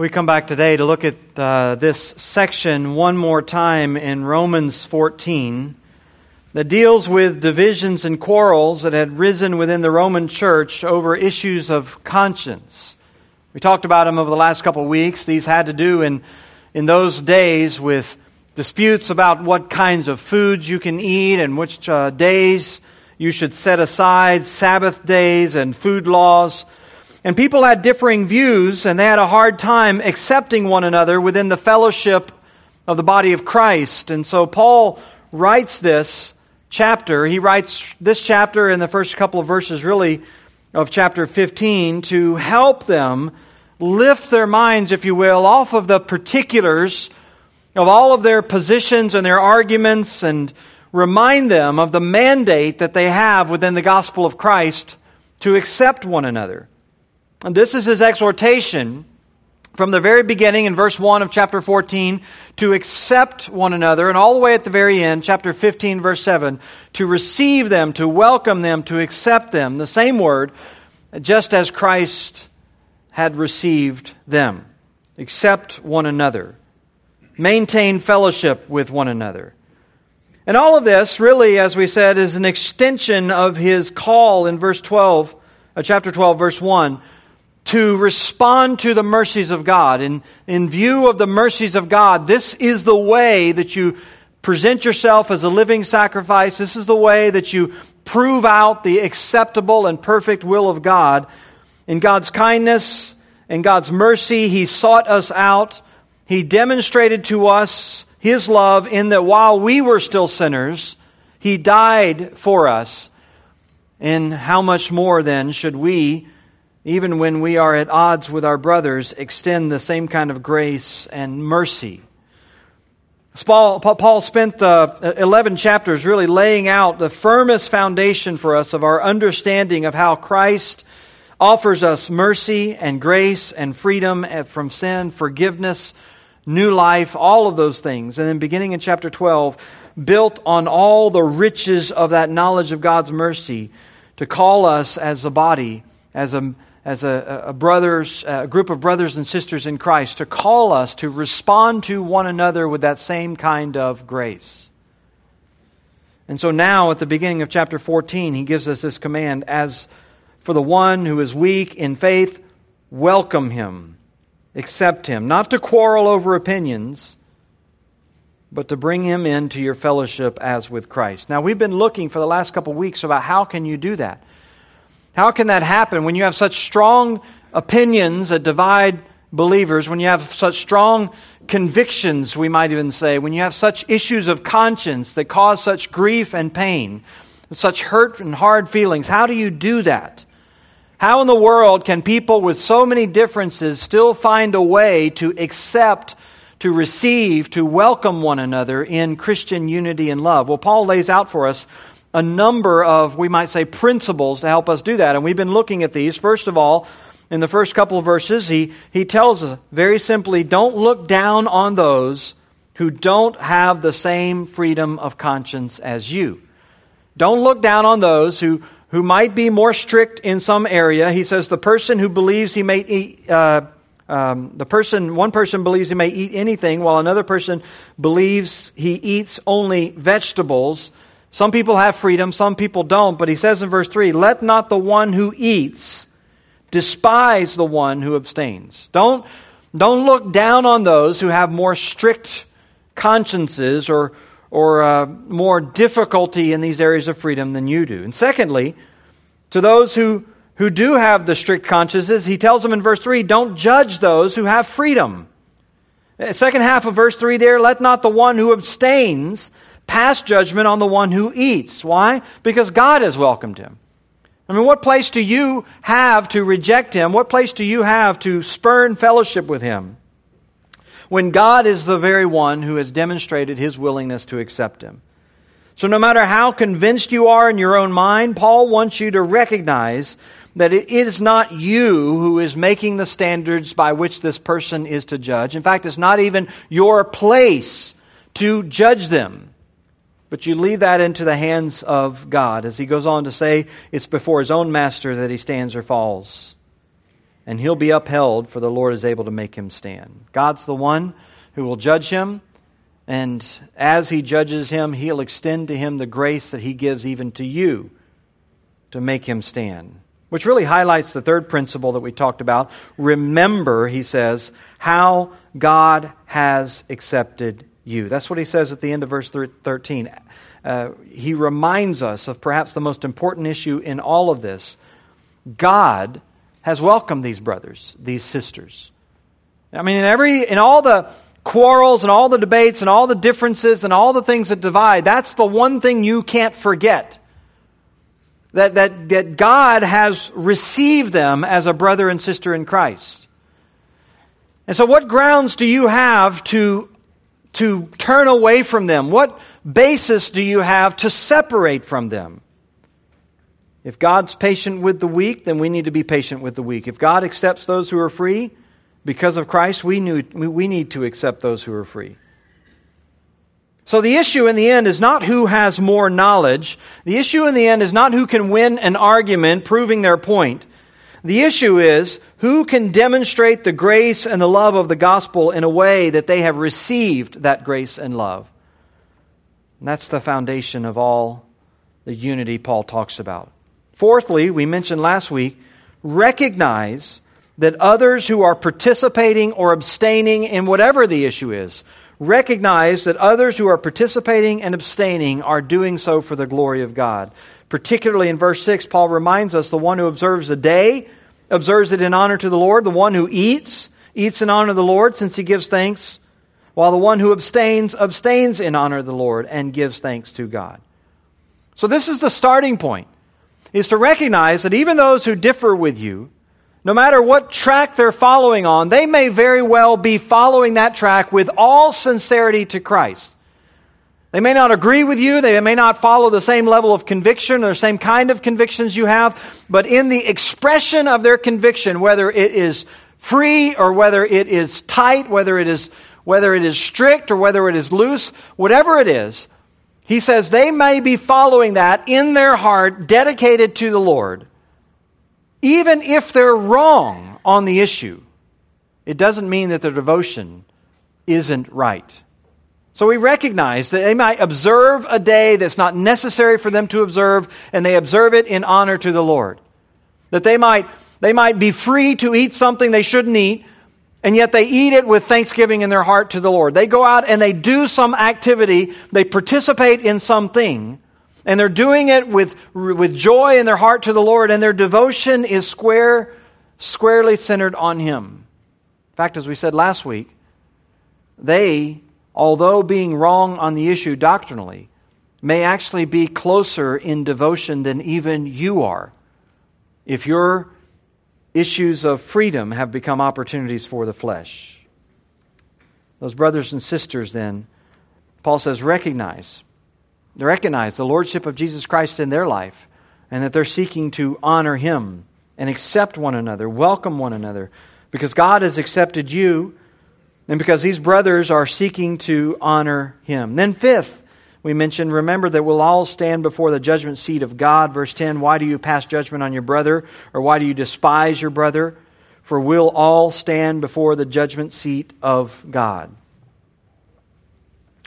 We come back today to look at uh, this section one more time in Romans 14 that deals with divisions and quarrels that had risen within the Roman church over issues of conscience. We talked about them over the last couple of weeks. These had to do in, in those days with disputes about what kinds of foods you can eat and which uh, days you should set aside, Sabbath days and food laws. And people had differing views, and they had a hard time accepting one another within the fellowship of the body of Christ. And so Paul writes this chapter. He writes this chapter in the first couple of verses, really, of chapter 15 to help them lift their minds, if you will, off of the particulars of all of their positions and their arguments and remind them of the mandate that they have within the gospel of Christ to accept one another. And this is his exhortation from the very beginning in verse 1 of chapter 14 to accept one another, and all the way at the very end, chapter 15, verse 7, to receive them, to welcome them, to accept them. The same word, just as Christ had received them. Accept one another. Maintain fellowship with one another. And all of this, really, as we said, is an extension of his call in verse 12, uh, chapter 12, verse 1 to respond to the mercies of God. In, in view of the mercies of God, this is the way that you present yourself as a living sacrifice. This is the way that you prove out the acceptable and perfect will of God. In God's kindness in God's mercy, He sought us out. He demonstrated to us His love in that while we were still sinners, He died for us. And how much more then should we? Even when we are at odds with our brothers, extend the same kind of grace and mercy. Paul spent uh, 11 chapters really laying out the firmest foundation for us of our understanding of how Christ offers us mercy and grace and freedom from sin, forgiveness, new life, all of those things. And then beginning in chapter 12, built on all the riches of that knowledge of God's mercy to call us as a body, as a as a, a, brothers, a group of brothers and sisters in Christ, to call us to respond to one another with that same kind of grace. And so now, at the beginning of chapter 14, he gives us this command as for the one who is weak in faith, welcome him, accept him, not to quarrel over opinions, but to bring him into your fellowship as with Christ. Now, we've been looking for the last couple weeks about how can you do that? How can that happen when you have such strong opinions that divide believers, when you have such strong convictions, we might even say, when you have such issues of conscience that cause such grief and pain, such hurt and hard feelings? How do you do that? How in the world can people with so many differences still find a way to accept, to receive, to welcome one another in Christian unity and love? Well, Paul lays out for us a number of, we might say, principles to help us do that. And we've been looking at these. First of all, in the first couple of verses, he, he tells us very simply don't look down on those who don't have the same freedom of conscience as you. Don't look down on those who, who might be more strict in some area. He says the person who believes he may eat, uh, um, the person, one person believes he may eat anything, while another person believes he eats only vegetables. Some people have freedom, some people don't. But he says in verse 3 let not the one who eats despise the one who abstains. Don't, don't look down on those who have more strict consciences or, or uh, more difficulty in these areas of freedom than you do. And secondly, to those who, who do have the strict consciences, he tells them in verse 3 don't judge those who have freedom. Second half of verse 3 there, let not the one who abstains pass judgment on the one who eats. Why? Because God has welcomed him. I mean, what place do you have to reject him? What place do you have to spurn fellowship with him? When God is the very one who has demonstrated his willingness to accept him. So, no matter how convinced you are in your own mind, Paul wants you to recognize that it is not you who is making the standards by which this person is to judge. In fact, it's not even your place to judge them. But you leave that into the hands of God. As he goes on to say, it's before his own master that he stands or falls. and he'll be upheld, for the Lord is able to make him stand. God's the one who will judge him, and as he judges him, he'll extend to him the grace that he gives even to you to make him stand. Which really highlights the third principle that we talked about. Remember, he says, how God has accepted you. That's what he says at the end of verse 13. Uh, he reminds us of perhaps the most important issue in all of this. God has welcomed these brothers, these sisters. I mean, in every, in all the quarrels and all the debates and all the differences and all the things that divide, that's the one thing you can't forget. That, that, that God has received them as a brother and sister in Christ. And so, what grounds do you have to, to turn away from them? What basis do you have to separate from them? If God's patient with the weak, then we need to be patient with the weak. If God accepts those who are free because of Christ, we, need, we need to accept those who are free. So the issue in the end is not who has more knowledge. The issue in the end is not who can win an argument proving their point. The issue is who can demonstrate the grace and the love of the gospel in a way that they have received that grace and love. And that's the foundation of all the unity Paul talks about. Fourthly, we mentioned last week, recognize that others who are participating or abstaining in whatever the issue is, recognize that others who are participating and abstaining are doing so for the glory of God. Particularly in verse 6, Paul reminds us the one who observes a day observes it in honor to the Lord. The one who eats, eats in honor of the Lord since he gives thanks, while the one who abstains, abstains in honor of the Lord and gives thanks to God. So this is the starting point is to recognize that even those who differ with you, no matter what track they're following on, they may very well be following that track with all sincerity to Christ. They may not agree with you, they may not follow the same level of conviction or the same kind of convictions you have, but in the expression of their conviction, whether it is free or whether it is tight, whether it is whether it is strict or whether it is loose, whatever it is, he says they may be following that in their heart, dedicated to the Lord. Even if they're wrong on the issue, it doesn't mean that their devotion isn't right. So we recognize that they might observe a day that's not necessary for them to observe, and they observe it in honor to the Lord. That they might, they might be free to eat something they shouldn't eat, and yet they eat it with thanksgiving in their heart to the Lord. They go out and they do some activity, they participate in something, and they're doing it with, with joy in their heart to the Lord, and their devotion is square, squarely centered on Him. In fact, as we said last week, they, although being wrong on the issue doctrinally, may actually be closer in devotion than even you are. If you're issues of freedom have become opportunities for the flesh. Those brothers and sisters, then, Paul says, recognize. Recognize the lordship of Jesus Christ in their life and that they're seeking to honor him and accept one another, welcome one another, because God has accepted you and because these brothers are seeking to honor him. Then, fifth, we mentioned, remember that we'll all stand before the judgment seat of God. Verse 10 Why do you pass judgment on your brother? Or why do you despise your brother? For we'll all stand before the judgment seat of God.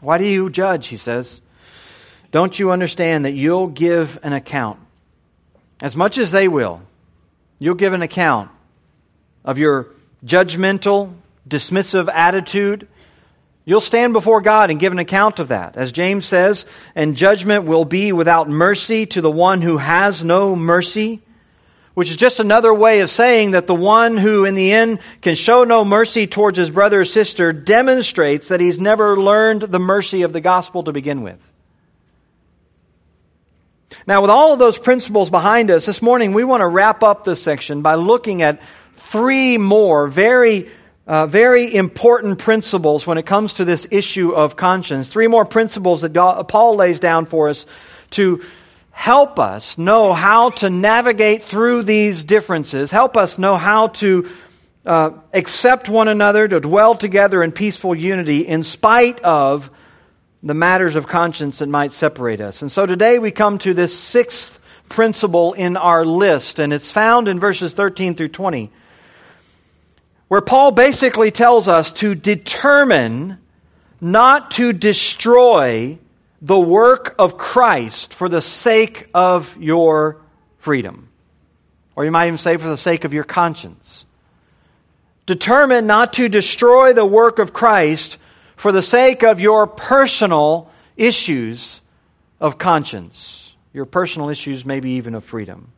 Why do you judge? He says. Don't you understand that you'll give an account? As much as they will, you'll give an account of your judgmental, dismissive attitude You'll stand before God and give an account of that. As James says, and judgment will be without mercy to the one who has no mercy, which is just another way of saying that the one who in the end can show no mercy towards his brother or sister demonstrates that he's never learned the mercy of the gospel to begin with. Now, with all of those principles behind us, this morning we want to wrap up this section by looking at three more very uh, very important principles when it comes to this issue of conscience. Three more principles that Paul lays down for us to help us know how to navigate through these differences, help us know how to uh, accept one another, to dwell together in peaceful unity in spite of the matters of conscience that might separate us. And so today we come to this sixth principle in our list, and it's found in verses 13 through 20. Where Paul basically tells us to determine not to destroy the work of Christ for the sake of your freedom. Or you might even say for the sake of your conscience. Determine not to destroy the work of Christ for the sake of your personal issues of conscience, your personal issues, maybe even of freedom.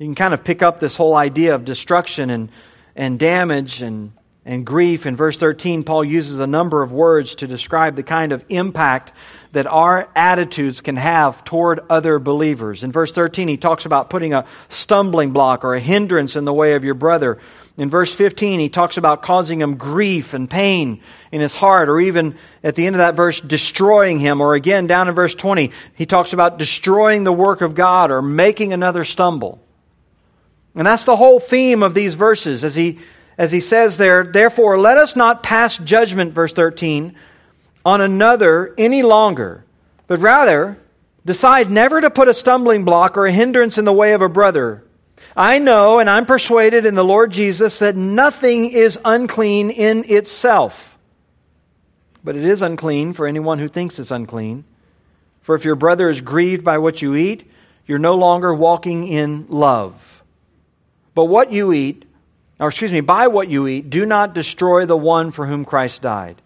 You can kind of pick up this whole idea of destruction and and damage and, and grief. In verse 13, Paul uses a number of words to describe the kind of impact that our attitudes can have toward other believers. In verse 13, he talks about putting a stumbling block or a hindrance in the way of your brother. In verse 15, he talks about causing him grief and pain in his heart, or even at the end of that verse, destroying him. Or again, down in verse 20, he talks about destroying the work of God or making another stumble. And that's the whole theme of these verses as he, as he says there, therefore let us not pass judgment, verse 13, on another any longer, but rather decide never to put a stumbling block or a hindrance in the way of a brother. I know and I'm persuaded in the Lord Jesus that nothing is unclean in itself. But it is unclean for anyone who thinks it's unclean. For if your brother is grieved by what you eat, you're no longer walking in love. But what you eat, or excuse me, by what you eat, do not destroy the one for whom Christ died.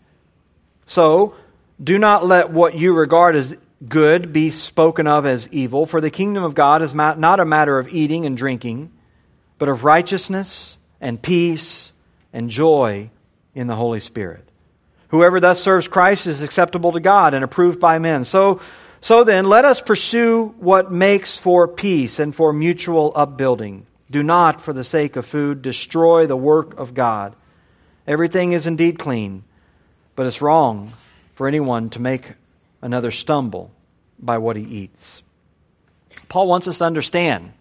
So, do not let what you regard as good be spoken of as evil, for the kingdom of God is not a matter of eating and drinking, but of righteousness and peace and joy in the Holy Spirit. Whoever thus serves Christ is acceptable to God and approved by men. So, so then, let us pursue what makes for peace and for mutual upbuilding. Do not, for the sake of food, destroy the work of God. Everything is indeed clean, but it's wrong for anyone to make another stumble by what he eats. Paul wants us to understand.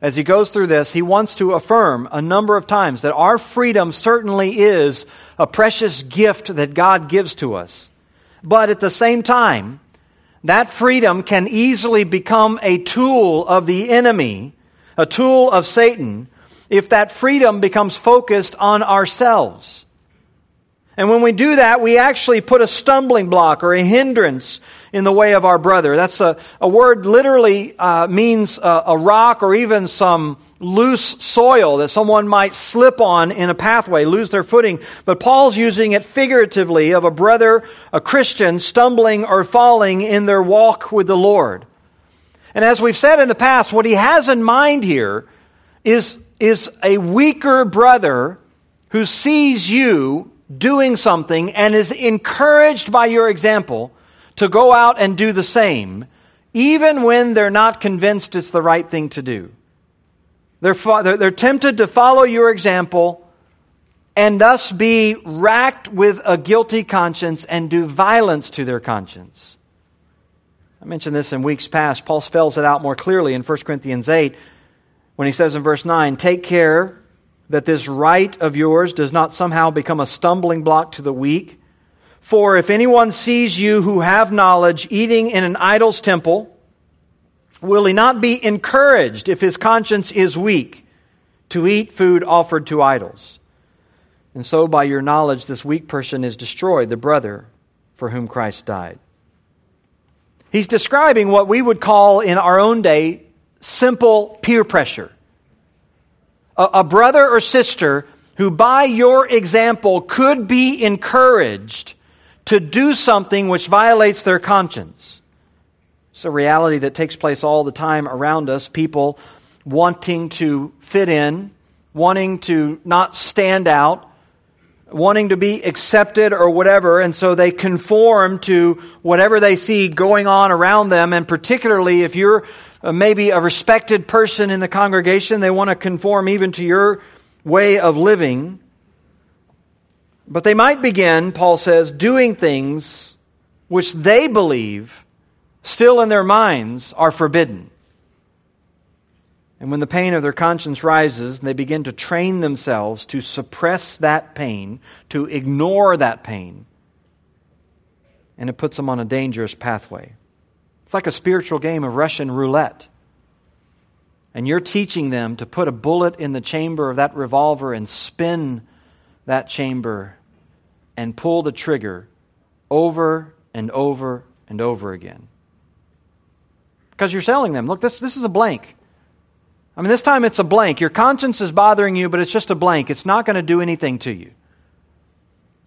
As he goes through this, he wants to affirm a number of times that our freedom certainly is a precious gift that God gives to us. But at the same time, that freedom can easily become a tool of the enemy a tool of Satan, if that freedom becomes focused on ourselves. And when we do that, we actually put a stumbling block or a hindrance in the way of our brother. That's a, a word literally uh, means a, a rock or even some loose soil that someone might slip on in a pathway, lose their footing. But Paul's using it figuratively of a brother, a Christian, stumbling or falling in their walk with the Lord. And as we've said in the past, what he has in mind here is, is a weaker brother who sees you doing something and is encouraged by your example to go out and do the same, even when they're not convinced it's the right thing to do. They're, they're, they're tempted to follow your example and thus be racked with a guilty conscience and do violence to their conscience. I mentioned this in weeks past. Paul spells it out more clearly in 1 Corinthians 8 when he says in verse 9, Take care that this right of yours does not somehow become a stumbling block to the weak. For if anyone sees you who have knowledge eating in an idol's temple, will he not be encouraged if his conscience is weak to eat food offered to idols? And so by your knowledge, this weak person is destroyed, the brother for whom Christ died. He's describing what we would call in our own day simple peer pressure. A, a, brother or sister who, by your example, could be encouraged to do something which violates their conscience. It's a reality that takes place all the time around us. People wanting to fit in, wanting to not stand out, wanting to be accepted or whatever, and so they conform to whatever they see going on around them. And particularly if you're uh, maybe a respected person in the congregation, they want to conform even to your way of living. But they might begin, Paul says, doing things which they believe, still in their minds, are forbidden. And when the pain of their conscience rises, they begin to train themselves to suppress that pain, to ignore that pain. And it puts them on a dangerous pathway. It's like a spiritual game of Russian roulette. And you're teaching them to put a bullet in the chamber of that revolver and spin that chamber and pull the trigger over and over and over again. Because you're selling them, look, this, this is a blank. I mean, this time it's a blank. Your conscience is bothering you, but it's just a blank. It's not going to do anything to you.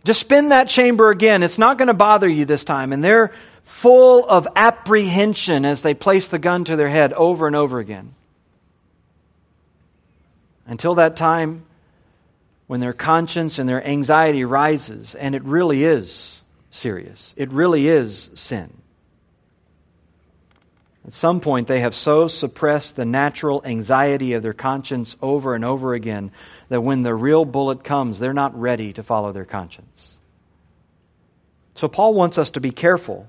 Just spin that chamber again. It's not going to bother you this time. And they're full of apprehension as they place the gun to their head over and over again. Until that time when their conscience and their anxiety rises, and it really is serious. It really is sin. At some point, they have so suppressed the natural anxiety of their conscience over and over again that when the real bullet comes, they're not ready to follow their conscience. So, Paul wants us to be careful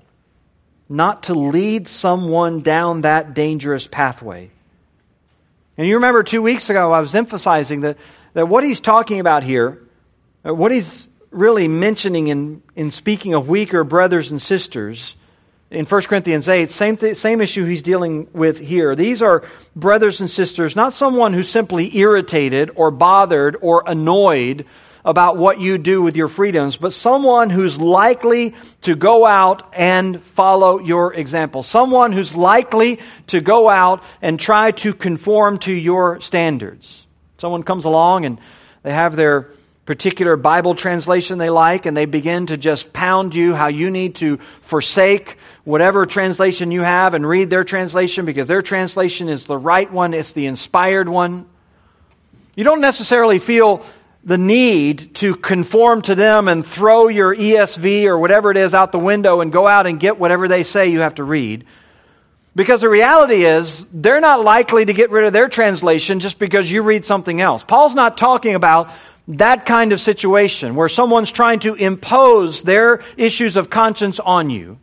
not to lead someone down that dangerous pathway. And you remember two weeks ago, I was emphasizing that, that what he's talking about here, what he's really mentioning in, in speaking of weaker brothers and sisters, in 1 Corinthians 8, same, th- same issue he's dealing with here. These are brothers and sisters, not someone who's simply irritated or bothered or annoyed about what you do with your freedoms, but someone who's likely to go out and follow your example. Someone who's likely to go out and try to conform to your standards. Someone comes along and they have their particular Bible translation they like, and they begin to just pound you how you need to forsake whatever translation you have and read their translation because their translation is the right one, it's the inspired one. You don't necessarily feel the need to conform to them and throw your ESV or whatever it is out the window and go out and get whatever they say you have to read. Because the reality is, they're not likely to get rid of their translation just because you read something else. Paul's not talking about that kind of situation where someone's trying to impose their issues of conscience on you.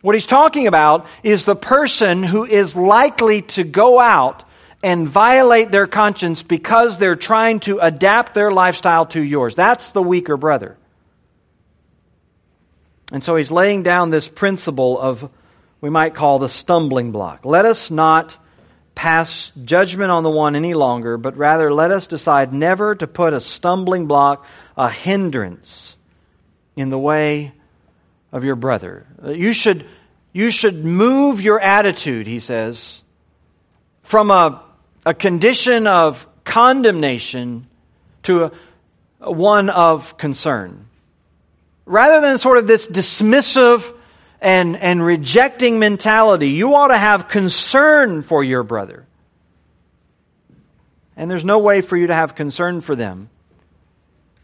What he's talking about is the person who is likely to go out and violate their conscience because they're trying to adapt their lifestyle to yours. That's the weaker brother. And so he's laying down this principle of, we might call the stumbling block. Let us not pass judgment on the one any longer, but rather let us decide never to put a stumbling block, a hindrance in the way of your brother. You should, you should move your attitude, he says, from a, a condition of condemnation to a, a one of concern. Rather than sort of this dismissive, and, and rejecting mentality. You ought to have concern for your brother. And there's no way for you to have concern for them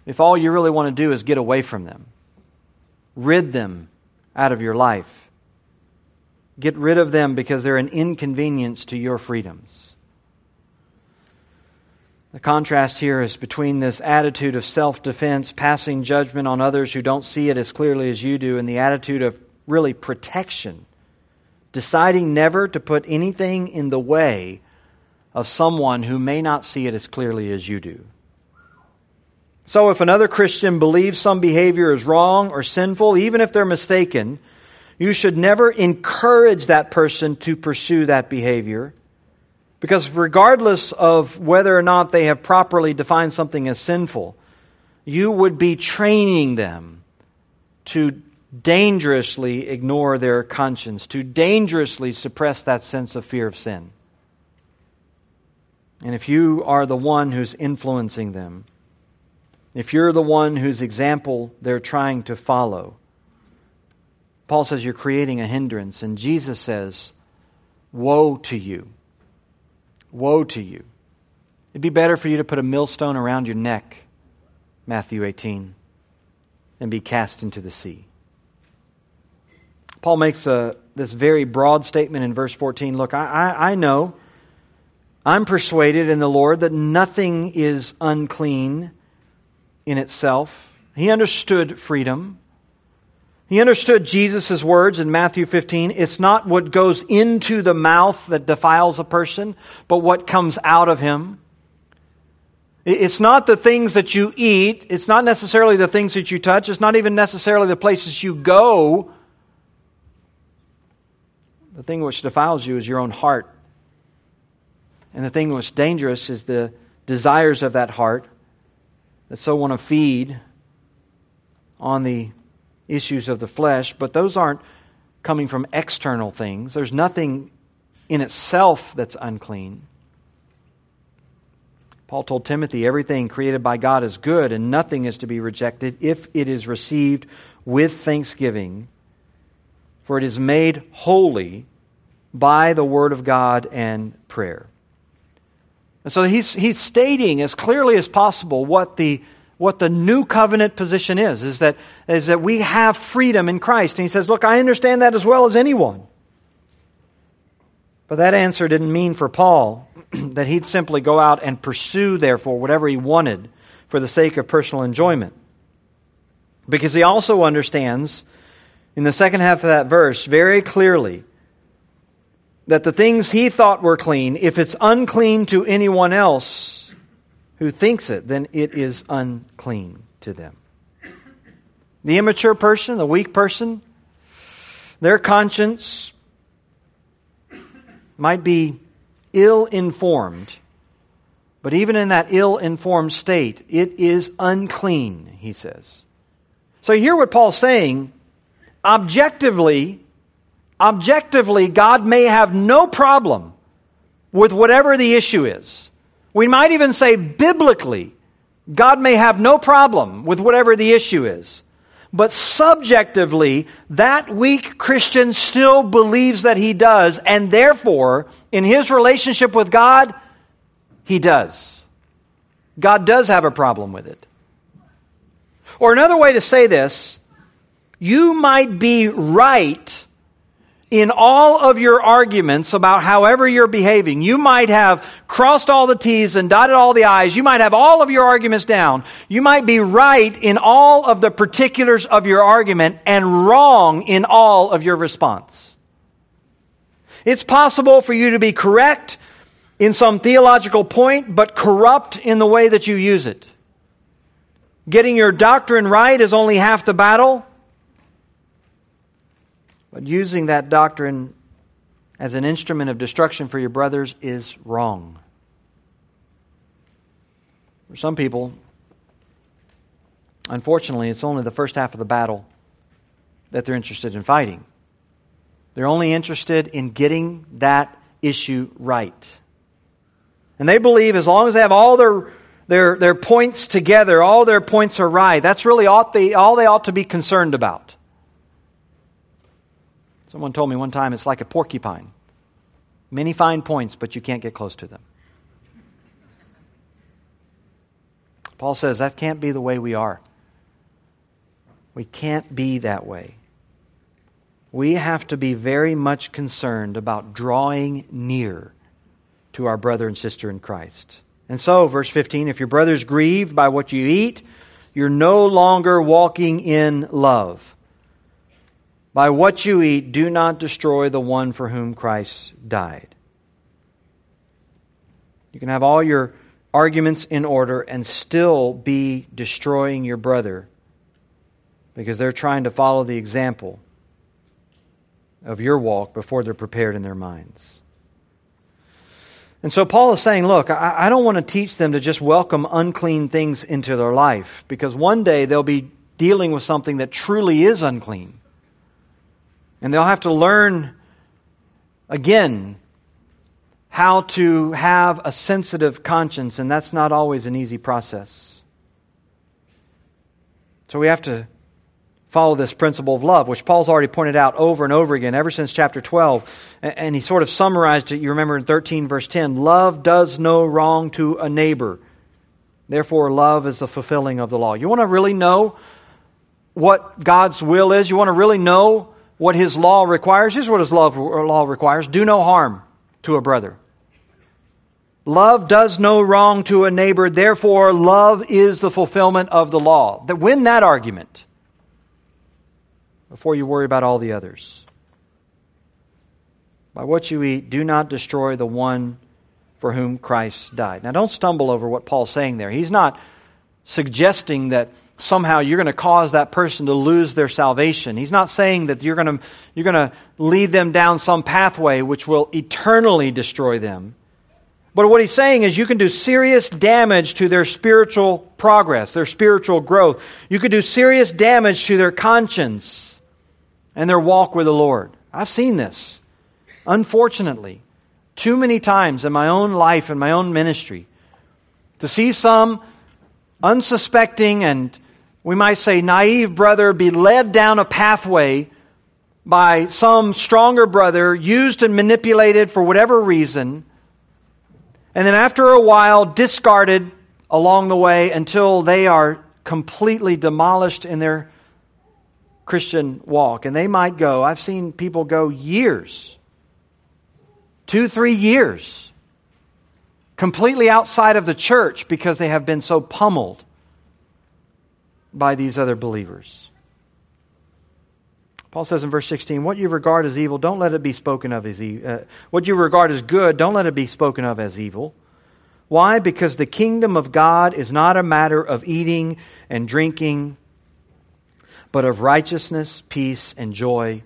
if all you really want to do is get away from them, rid them out of your life. Get rid of them because they're an inconvenience to your freedoms. The contrast here is between this attitude of self defense, passing judgment on others who don't see it as clearly as you do, and the attitude of really protection, deciding never to put anything in the way of someone who may not see it as clearly as you do. So, if another Christian believes some behavior is wrong or sinful, even if they're mistaken, you should never encourage that person to pursue that behavior. Because regardless of whether or not they have properly defined something as sinful, you would be training them to dangerously ignore their conscience, to dangerously suppress that sense of fear of sin. And if you are the one who's influencing them, if you're the one whose example they're trying to follow, Paul says you're creating a hindrance, and Jesus says, Woe to you! Woe to you! It'd be better for you to put a millstone around your neck, Matthew 18, and be cast into the sea. Paul makes a, this very broad statement in verse 14 Look, I, I, I know, I'm persuaded in the Lord that nothing is unclean in itself. He understood freedom. He understood Jesus' words in Matthew 15. It's not what goes into the mouth that defiles a person, but what comes out of him. It's not the things that you eat. It's not necessarily the things that you touch. It's not even necessarily the places you go the thing which defiles you is your own heart. And the thing that's dangerous is the desires of that heart that so want to feed on the issues of the flesh, but those aren't coming from external things. There's nothing in itself that's unclean. Paul told Timothy, everything created by God is good, and nothing is to be rejected if it is received with thanksgiving, for it is made holy by the word of God and prayer. And so he's, he's stating as clearly as possible what the, what the new covenant position is, is that, is that we have freedom in Christ. And he says, Look, I understand that as well as anyone. But that answer didn't mean for Paul that he'd simply go out and pursue, therefore, whatever he wanted for the sake of personal enjoyment. Because he also understands in the second half of that verse very clearly that the things he thought were clean, if it's unclean to anyone else who thinks it, then it is unclean to them. The immature person, the weak person, their conscience might be ill informed, but even in that ill informed state, it is unclean, he says. So you hear what Paul's saying. Objectively, objectively, God may have no problem with whatever the issue is. We might even say biblically, God may have no problem with whatever the issue is. But subjectively, that weak Christian still believes that he does, and therefore, in his relationship with God, he does. God does have a problem with it. Or another way to say this, you might be right in all of your arguments about however you're behaving. You might have crossed all the T's and dotted all the I's. You might have all of your arguments down. You might be right in all of the particulars of your argument and wrong in all of your response. It's possible for you to be correct in some theological point, but corrupt in the way that you use it. Getting your doctrine right is only half the battle. But using that doctrine as an instrument of destruction for your brothers is wrong. For some people, unfortunately, it's only the first half of the battle that they're interested in fighting. They're only interested in getting that issue right. And they believe as long as they have all their, their, their points together, all their points are right, that's really all they, all they ought to be concerned about. Someone told me one time it's like a porcupine. Many fine points, but you can't get close to them. Paul says that can't be the way we are. We can't be that way. We have to be very much concerned about drawing near to our brother and sister in Christ. And so, verse 15 if your brother is grieved by what you eat, you're no longer walking in love. By what you eat, do not destroy the one for whom Christ died. You can have all your arguments in order and still be destroying your brother because they're trying to follow the example of your walk before they're prepared in their minds. And so Paul is saying, look, I, don't want to teach them to just welcome unclean things into their life because one day they'll be dealing with something that truly is unclean. And they'll have to learn again how to have a sensitive conscience, and that's not always an easy process. So we have to follow this principle of love, which Paul's already pointed out over and over again ever since chapter 12. And he sort of summarized it, you remember in 13, verse 10 love does no wrong to a neighbor. Therefore, love is the fulfilling of the law. You want to really know what God's will is? You want to really know what his law requires. Here's what his law, law requires do no harm to a brother. Love does no wrong to a neighbor, therefore, love is the fulfillment of the law. That Win that argument before you worry about all the others. By what you eat, do not destroy the one for whom Christ died. Now, don't stumble over what Paul's saying there. He's not suggesting that somehow you're going to cause that person to lose their salvation. He's not saying that you're going to, you're going to lead them down some pathway which will eternally destroy them. But what he's saying is you can do serious damage to their spiritual progress, their spiritual growth. You could do serious damage to their conscience and their walk with the Lord. I've seen this, unfortunately, too many times in my own life and my own ministry. To see some unsuspecting and we might say naive brother be led down a pathway by some stronger brother, used and manipulated for whatever reason and then after a while, discarded along the way until they are completely demolished in their Christian walk. And they might go, I've seen people go years, two, three years, completely outside of the church because they have been so pummeled by these other believers. Paul says in verse 16, What you regard as evil, don't let it be spoken of as evil. Uh, what you regard as good, don't let it be spoken of as evil. Why? Because the kingdom of God is not a matter of eating and drinking, but of righteousness, peace, and joy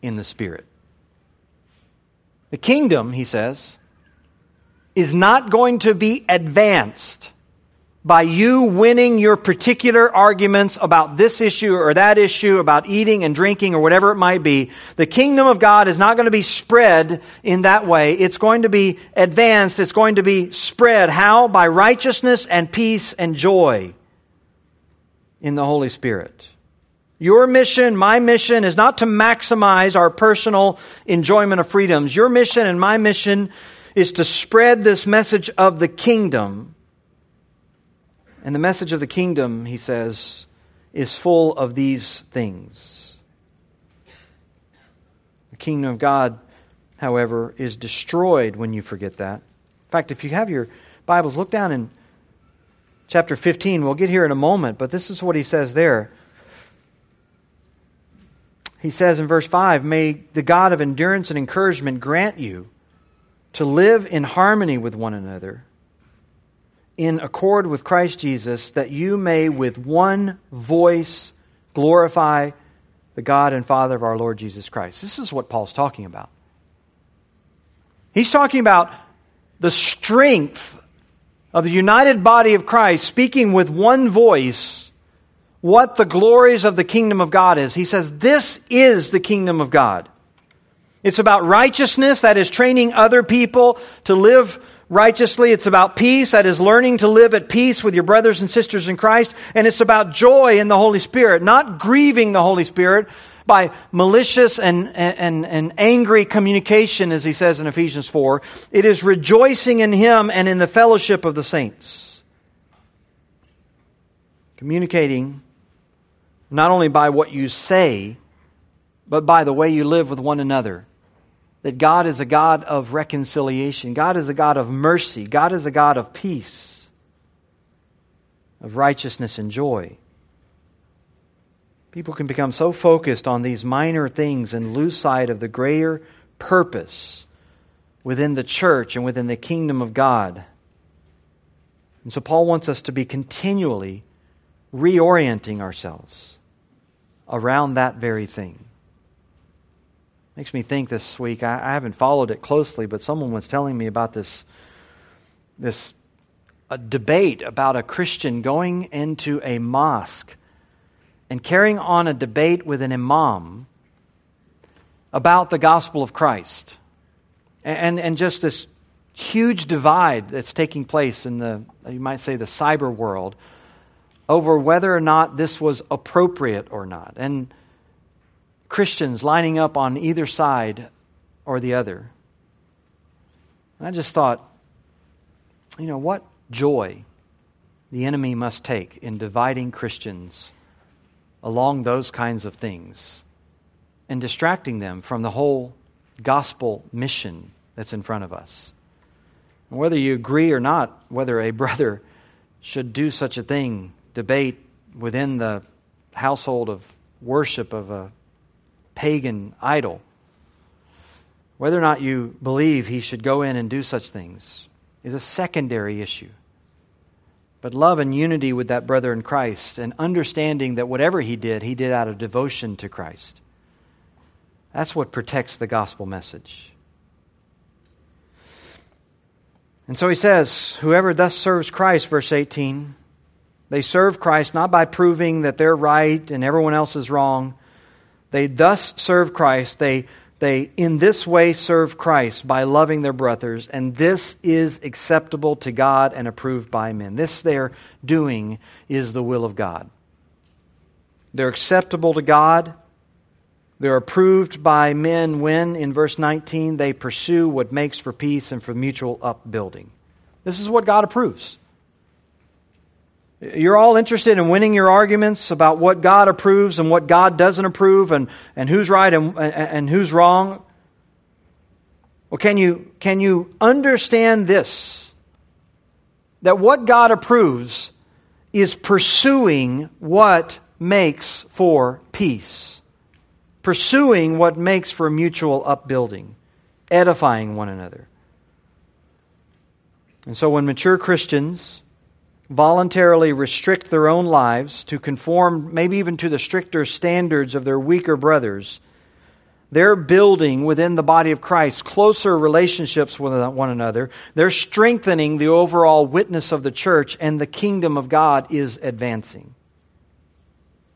in the Spirit. The kingdom, he says, is not going to be advanced by you winning your particular arguments about this issue or that issue, about eating and drinking or whatever it might be, the kingdom of God is not going to be spread in that way. It's going to be advanced. It's going to be spread. How? By righteousness and peace and joy in the Holy Spirit. Your mission, my mission, is not to maximize our personal enjoyment of freedoms. Your mission and my mission is to spread this message of the kingdom and the message of the kingdom, he says, is full of these things. The kingdom of God, however, is destroyed when you forget that. In fact, if you have your Bibles, look down in chapter 15. We'll get here in a moment, but this is what he says there. He says in verse 5 May the God of endurance and encouragement grant you to live in harmony with one another in accord with Christ Jesus, that you may with one voice glorify the God and Father of our Lord Jesus Christ. This is what Paul's talking about. He's talking about the strength of the united body of Christ speaking with one voice what the glories of the kingdom of God is. He says, This is the kingdom of God. It's about righteousness, that is, training other people to live righteously. It's about peace, that is learning to live at peace with your brothers and sisters in Christ. And it's about joy in the Holy Spirit, not grieving the Holy Spirit by malicious and, and, and angry communication, as he says in Ephesians 4. It is rejoicing in Him and in the fellowship of the saints. Communicating not only by what you say, but by the way you live with one another that God is a God of reconciliation, God is a God of mercy, God is a God of peace, of righteousness and joy. People can become so focused on these minor things and lose sight of the greater purpose within the church and within the kingdom of God. And so Paul wants us to be continually reorienting ourselves around that very thing. Makes me think this week, I, I haven't followed it closely, but someone was telling me about this, this a debate about a Christian going into a mosque and carrying on a debate with an imam about the gospel of Christ. And, and just this huge divide that's taking place in the, you might say, the cyber world over whether or not this was appropriate or not. And Christians lining up on either side or the other. And I just thought, you know, what joy the enemy must take in dividing Christians along those kinds of things and distracting them from the whole gospel mission that's in front of us. And whether you agree or not, whether a brother should do such a thing, debate within the household of worship of a pagan idol. Whether or not you believe he should go in and do such things is a secondary issue. But love and unity with that brother in Christ and understanding that whatever he did, he did out of devotion to Christ. That's what protects the gospel message. And so he says, Whoever thus serves Christ, verse 18, they serve Christ not by proving that they're right and everyone else is wrong. They thus serve Christ. They, they in this way serve Christ by loving their brothers, and this is acceptable to God and approved by men. This they're doing is the will of God. They're acceptable to God. They're approved by men when, in verse 19, they pursue what makes for peace and for mutual upbuilding. This is what God approves. You're all interested in winning your arguments about what God approves and what God doesn't approve and, and who's right and, and, and who's wrong. Well, can you, can you understand this? That what God approves is pursuing what makes for peace, pursuing what makes for mutual upbuilding, edifying one another. And so when mature Christians voluntarily restrict their own lives to conform, maybe even to the stricter standards of their weaker brothers, they're building within the body of Christ closer relationships with one another. They're strengthening the overall witness of the church, and the kingdom of God is advancing.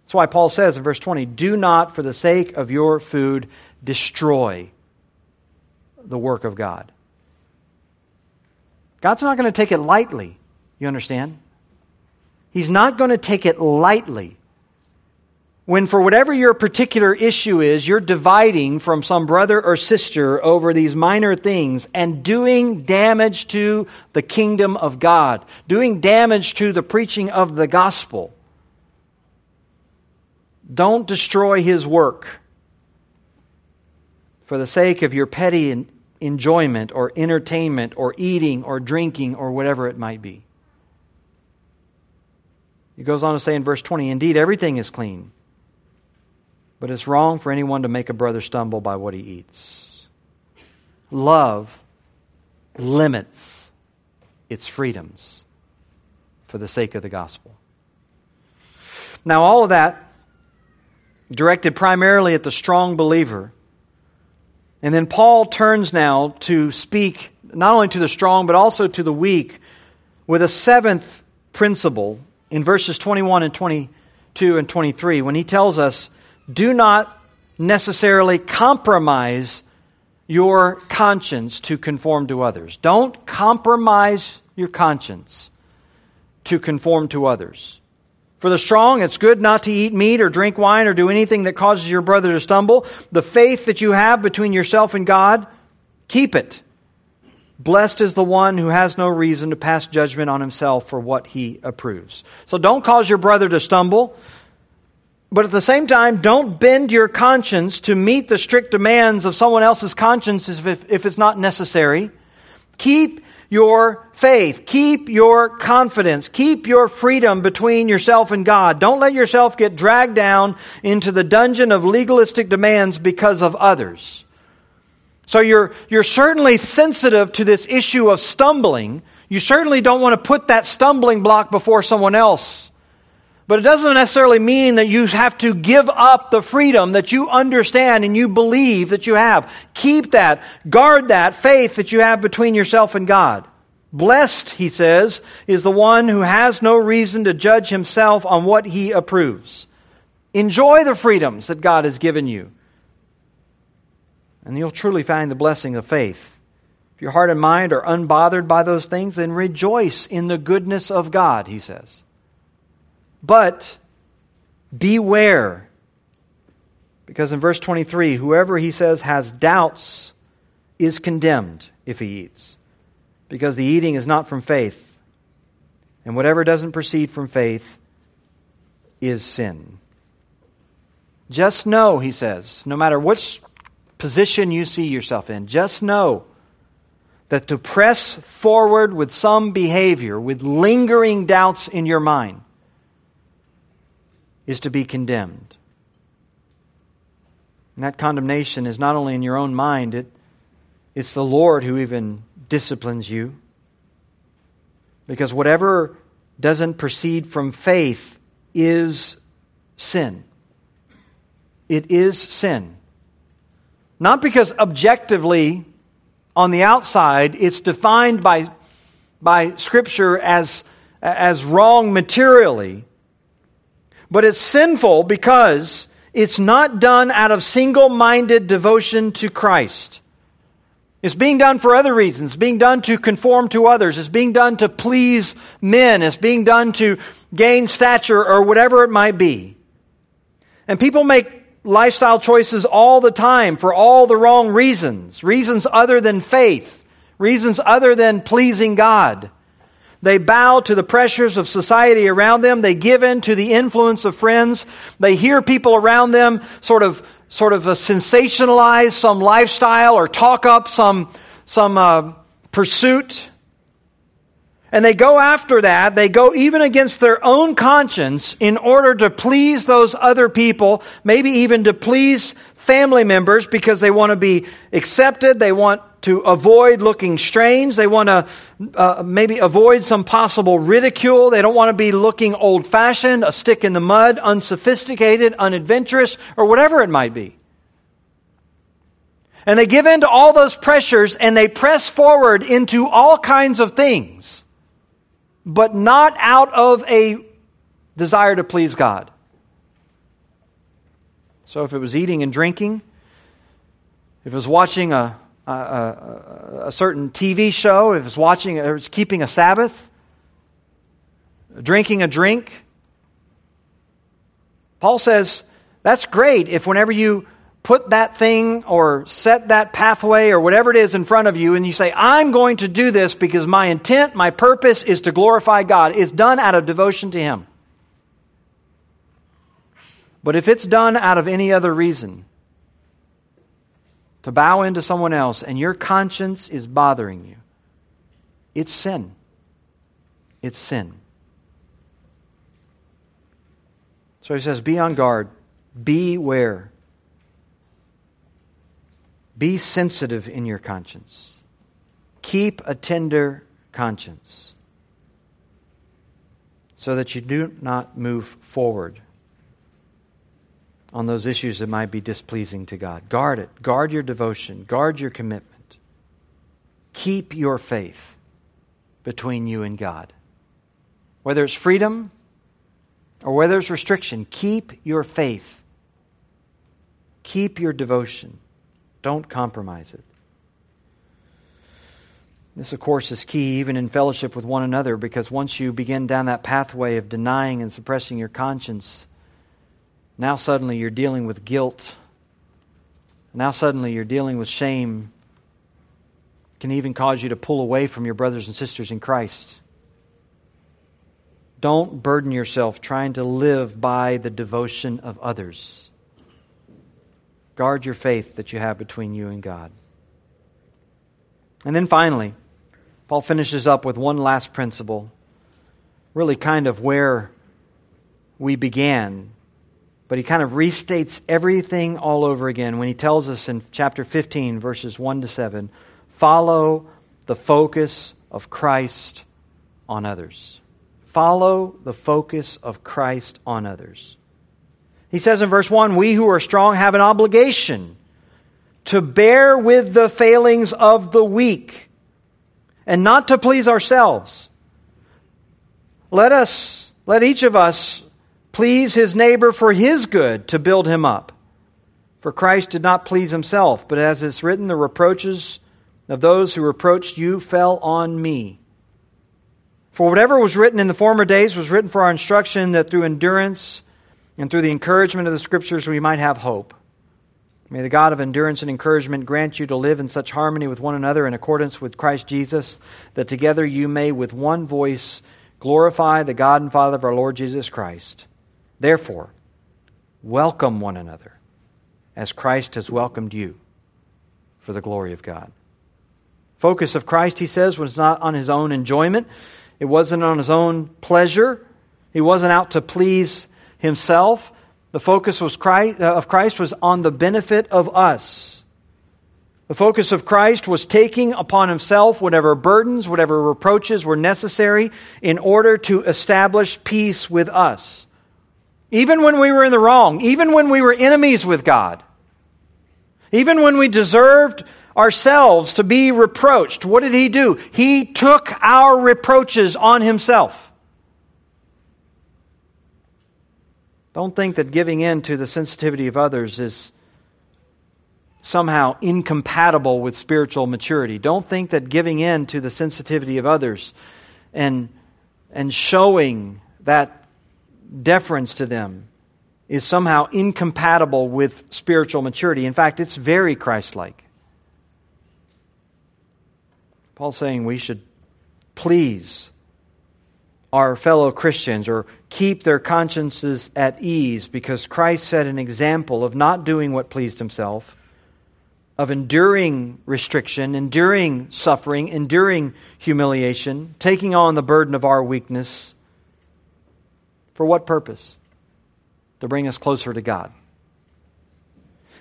That's why Paul says in verse 20 do not, for the sake of your food, destroy the work of God. God's not going to take it lightly. You understand? He's not going to take it lightly. When, for whatever your particular issue is, you're dividing from some brother or sister over these minor things and doing damage to the kingdom of God, doing damage to the preaching of the gospel. Don't destroy his work for the sake of your petty enjoyment or entertainment or eating or drinking or whatever it might be. He goes on to say in verse 20 Indeed, everything is clean, but it's wrong for anyone to make a brother stumble by what he eats. Love limits its freedoms for the sake of the gospel. Now, all of that directed primarily at the strong believer. And then Paul turns now to speak not only to the strong, but also to the weak with a seventh principle in verses 21 and 22 and 23 when he tells us, do not necessarily compromise your conscience to conform to others. Don't compromise your conscience to conform to others. For the strong, it's good not to eat meat or drink wine or do anything that causes your brother to stumble. The faith that you have between yourself and God, keep it. Blessed is the one who has no reason to pass judgment on himself for what he approves. So don't cause your brother to stumble, but at the same time, don't bend your conscience to meet the strict demands of someone else's conscience if, it's not necessary. Keep your faith. Keep your confidence. Keep your freedom between yourself and God. Don't let yourself get dragged down into the dungeon of legalistic demands because of others. So you're, you're certainly sensitive to this issue of stumbling. You certainly don't want to put that stumbling block before someone else. But it doesn't necessarily mean that you have to give up the freedom that you understand and you believe that you have. Keep that, guard that faith that you have between yourself and God. Blessed, he says, is the one who has no reason to judge himself on what he approves. Enjoy the freedoms that God has given you and you'll truly find the blessing of faith. If your heart and mind are unbothered by those things, then rejoice in the goodness of God, he says. But beware, because in verse 23, whoever he says has doubts is condemned if he eats, because the eating is not from faith. And whatever doesn't proceed from faith is sin. Just know, he says, no matter which position you see yourself in, just know that to press forward with some behavior, with lingering doubts in your mind, is to be condemned. And that condemnation is not only in your own mind, it, it's the Lord who even disciplines you. Because whatever doesn't proceed from faith is sin. It is sin. Not because objectively, on the outside, it's defined by by Scripture as, as wrong materially, but it's sinful because it's not done out of single minded devotion to Christ. It's being done for other reasons. It's being done to conform to others. It's being done to please men. It's being done to gain stature or whatever it might be. And people make lifestyle choices all the time for all the wrong reasons, reasons other than faith, reasons other than pleasing God. They bow to the pressures of society around them. They give in to the influence of friends. They hear people around them sort of, sort of sensationalize some lifestyle or talk up some, some uh, pursuit. And they go after that. They go even against their own conscience in order to please those other people, maybe even to please family members because they want to be accepted. They want to avoid looking strange. They want to uh, maybe avoid some possible ridicule. They don't want to be looking old fashioned, a stick in the mud, unsophisticated, unadventurous, or whatever it might be. And they give in to all those pressures and they press forward into all kinds of things but not out of a desire to please God. So if it was eating and drinking, if it was watching a, a, a, a certain TV show, if it was watching, or it was keeping a Sabbath, drinking a drink, Paul says that's great if whenever you put that thing or set that pathway or whatever it is in front of you and you say, I'm going to do this because my intent, my purpose is to glorify God, it's done out of devotion to Him. But if it's done out of any other reason, to bow into someone else and your conscience is bothering you, it's sin. It's sin. So he says, Be on guard, beware. Be sensitive in your conscience. Keep a tender conscience so that you do not move forward on those issues that might be displeasing to God. Guard it. Guard your devotion. Guard your commitment. Keep your faith between you and God. Whether it's freedom or whether it's restriction, keep your faith. Keep your devotion. Don't compromise it. This, of course, is key even in fellowship with one another because once you begin down that pathway of denying and suppressing your conscience, now suddenly you're dealing with guilt. Now suddenly you're dealing with shame. It can even cause you to pull away from your brothers and sisters in Christ. Don't burden yourself trying to live by the devotion of others. Guard your faith that you have between you and God. And then finally, Paul finishes up with one last principle, really kind of where we began. But he kind of restates everything all over again when he tells us in chapter 15, verses 1 to 7 follow the focus of Christ on others. Follow the focus of Christ on others. He says in verse 1 We who are strong have an obligation to bear with the failings of the weak and not to please ourselves. Let us, let each of us please his neighbor for his good to build him up. For Christ did not please himself, but as it's written, the reproaches of those who reproached you fell on me. For whatever was written in the former days was written for our instruction, that through endurance and through the encouragement of the Scriptures, we might have hope. May the God of endurance and encouragement grant you to live in such harmony with one another in accordance with Christ Jesus, that together you may with one voice glorify the God and Father of our Lord Jesus Christ. Therefore, welcome one another as Christ has welcomed you for the glory of God. Focus of Christ, he says, was not on his own enjoyment. It wasn't on his own pleasure. He wasn't out to please himself. The focus was Christ, uh, of Christ was on the benefit of us. The focus of Christ was taking upon himself whatever burdens, whatever reproaches were necessary in order to establish peace with us. Even when we were in the wrong, even when we were enemies with God, even when we deserved ourselves to be reproached. What did he do? He took our reproaches on himself. Don't think that giving in to the sensitivity of others is somehow incompatible with spiritual maturity. Don't think that giving in to the sensitivity of others and, and showing that deference to them is somehow incompatible with spiritual maturity. In fact, it's very Christ like. Paul's saying we should please our fellow Christians or keep their consciences at ease because Christ set an example of not doing what pleased himself, of enduring restriction, enduring suffering, enduring humiliation, taking on the burden of our weakness. For what purpose? To bring us closer to God.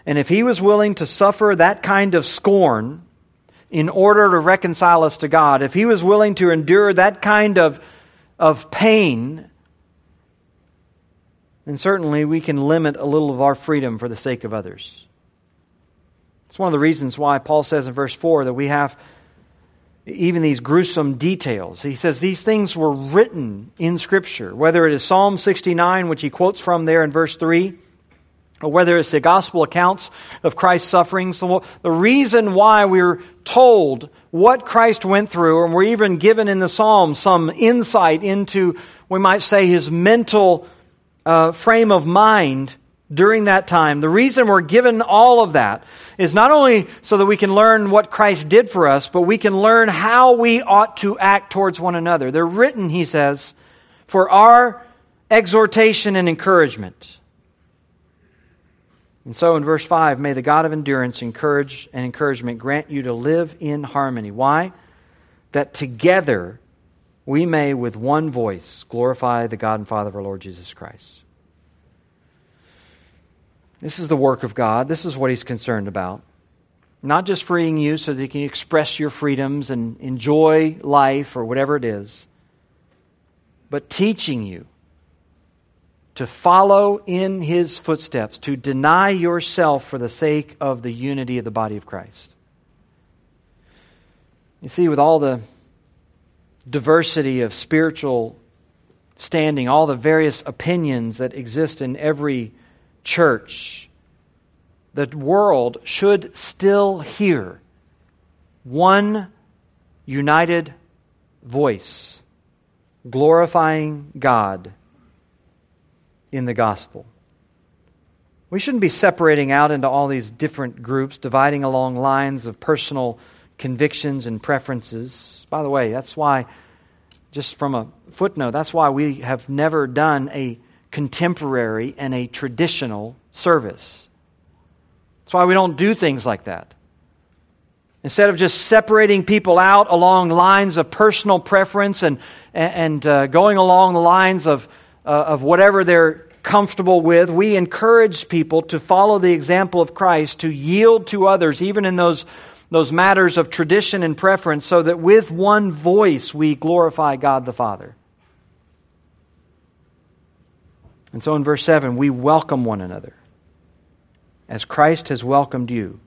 And if he was willing to suffer that kind of scorn in order to reconcile us to God, if he was willing to endure that kind of, of pain, then certainly we can limit a little of our freedom for the sake of others. It's one of the reasons why Paul says in verse 4 that we have even these gruesome details. He says these things were written in Scripture, whether it is Psalm 69, which he quotes from there in verse 3, or whether it's the gospel accounts of Christ's sufferings. The reason why we're told what Christ went through, and we're even given in the Psalms some insight into, we might say, his mental uh, frame of mind during that time. The reason we're given all of that is not only so that we can learn what Christ did for us, but we can learn how we ought to act towards one another. They're written, he says, for our exhortation and encouragement. And so in verse 5, may the God of endurance, encourage, and encouragement grant you to live in harmony. Why? That together we may with one voice glorify the God and Father of our Lord Jesus Christ. This is the work of God. This is what He's concerned about. Not just freeing you so that you can express your freedoms and enjoy life or whatever it is, but teaching you to follow in his footsteps, to deny yourself for the sake of the unity of the body of Christ. You see, with all the diversity of spiritual standing, all the various opinions that exist in every church, the world should still hear one united voice glorifying God in the gospel. We shouldn't be separating out into all these different groups, dividing along lines of personal convictions and preferences. By the way, that's why, just from a footnote, that's why we have never done a contemporary and a traditional service. That's why we don't do things like that. Instead of just separating people out along lines of personal preference and, and uh, going along the lines of uh, of whatever they're comfortable with. We encourage people to follow the example of Christ, to yield to others, even in those, those matters of tradition and preference, so that with one voice we glorify God the Father. And so in verse 7, we welcome one another. As Christ has welcomed you,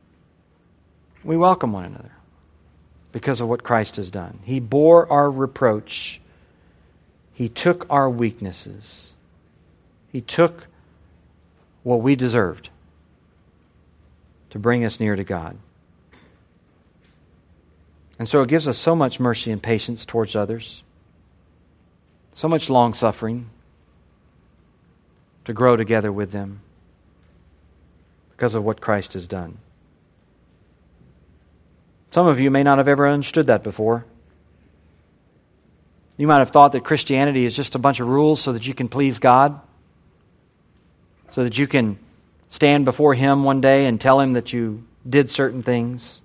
we welcome one another because of what Christ has done. He bore our reproach he took our weaknesses. He took what we deserved to bring us near to God. And so it gives us so much mercy and patience towards others, so much long suffering to grow together with them because of what Christ has done. Some of you may not have ever understood that before. You might have thought that Christianity is just a bunch of rules so that you can please God, so that you can stand before Him one day and tell Him that you did certain things.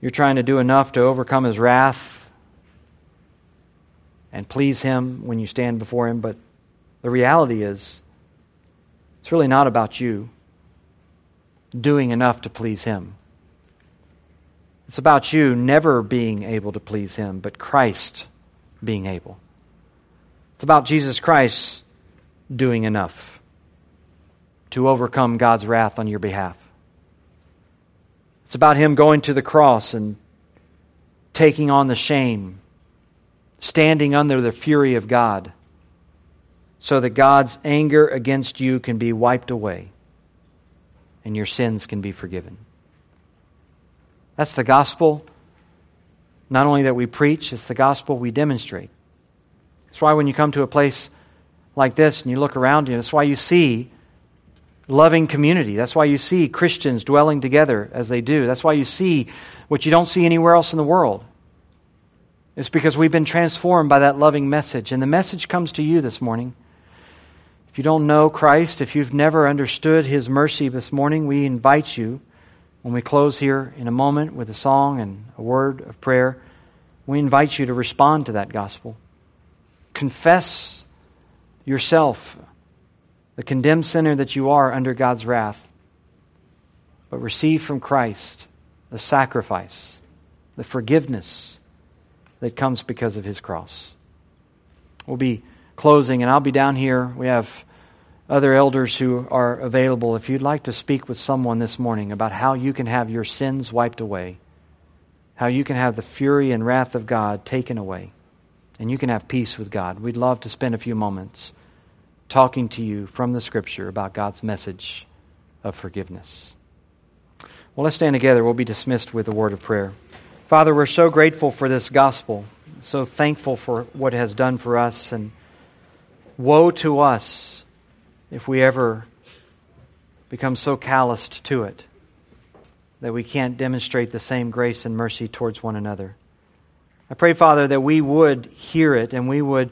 You're trying to do enough to overcome His wrath and please Him when you stand before Him, but the reality is, it's really not about you doing enough to please Him. It's about you never being able to please Him, but Christ being able. It's about Jesus Christ doing enough to overcome God's wrath on your behalf. It's about Him going to the cross and taking on the shame, standing under the fury of God, so that God's anger against you can be wiped away and your sins can be forgiven. That's the gospel, not only that we preach, it's the gospel we demonstrate. That's why when you come to a place like this and you look around you, that's why you see loving community. That's why you see Christians dwelling together as they do. That's why you see what you don't see anywhere else in the world. It's because we've been transformed by that loving message. And the message comes to you this morning. If you don't know Christ, if you've never understood His mercy this morning, we invite you, when we close here in a moment with a song and a word of prayer, we invite you to respond to that gospel. Confess yourself the condemned sinner that you are under God's wrath, but receive from Christ the sacrifice, the forgiveness that comes because of his cross. We'll be closing, and I'll be down here. We have other elders who are available. If you'd like to speak with someone this morning about how you can have your sins wiped away, how you can have the fury and wrath of God taken away, and you can have peace with God, we'd love to spend a few moments talking to you from the Scripture about God's message of forgiveness. Well, let's stand together. We'll be dismissed with a word of prayer. Father, we're so grateful for this gospel, so thankful for what it has done for us, and woe to us if we ever become so calloused to it that we can't demonstrate the same grace and mercy towards one another. I pray, Father, that we would hear it and we would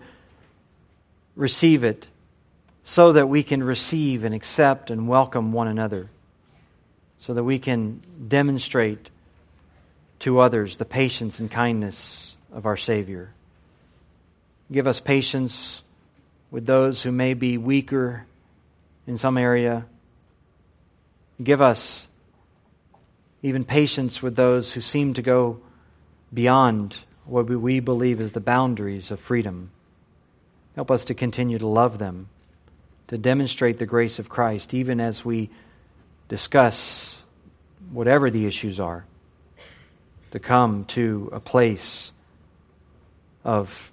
receive it so that we can receive and accept and welcome one another, so that we can demonstrate to others the patience and kindness of our Savior. Give us patience with those who may be weaker in some area. Give us even patience with those who seem to go beyond what we believe is the boundaries of freedom. Help us to continue to love them to demonstrate the grace of Christ, even as we discuss whatever the issues are, to come to a place of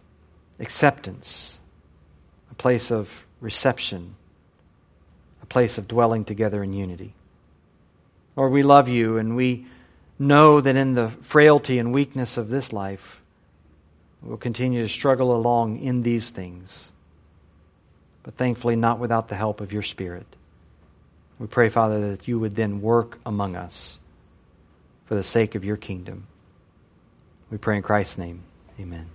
acceptance, a place of reception, a place of dwelling together in unity. Lord, we love you and we know that in the frailty and weakness of this life, we'll continue to struggle along in these things but thankfully not without the help of your Spirit. We pray, Father, that you would then work among us for the sake of your kingdom. We pray in Christ's name. Amen.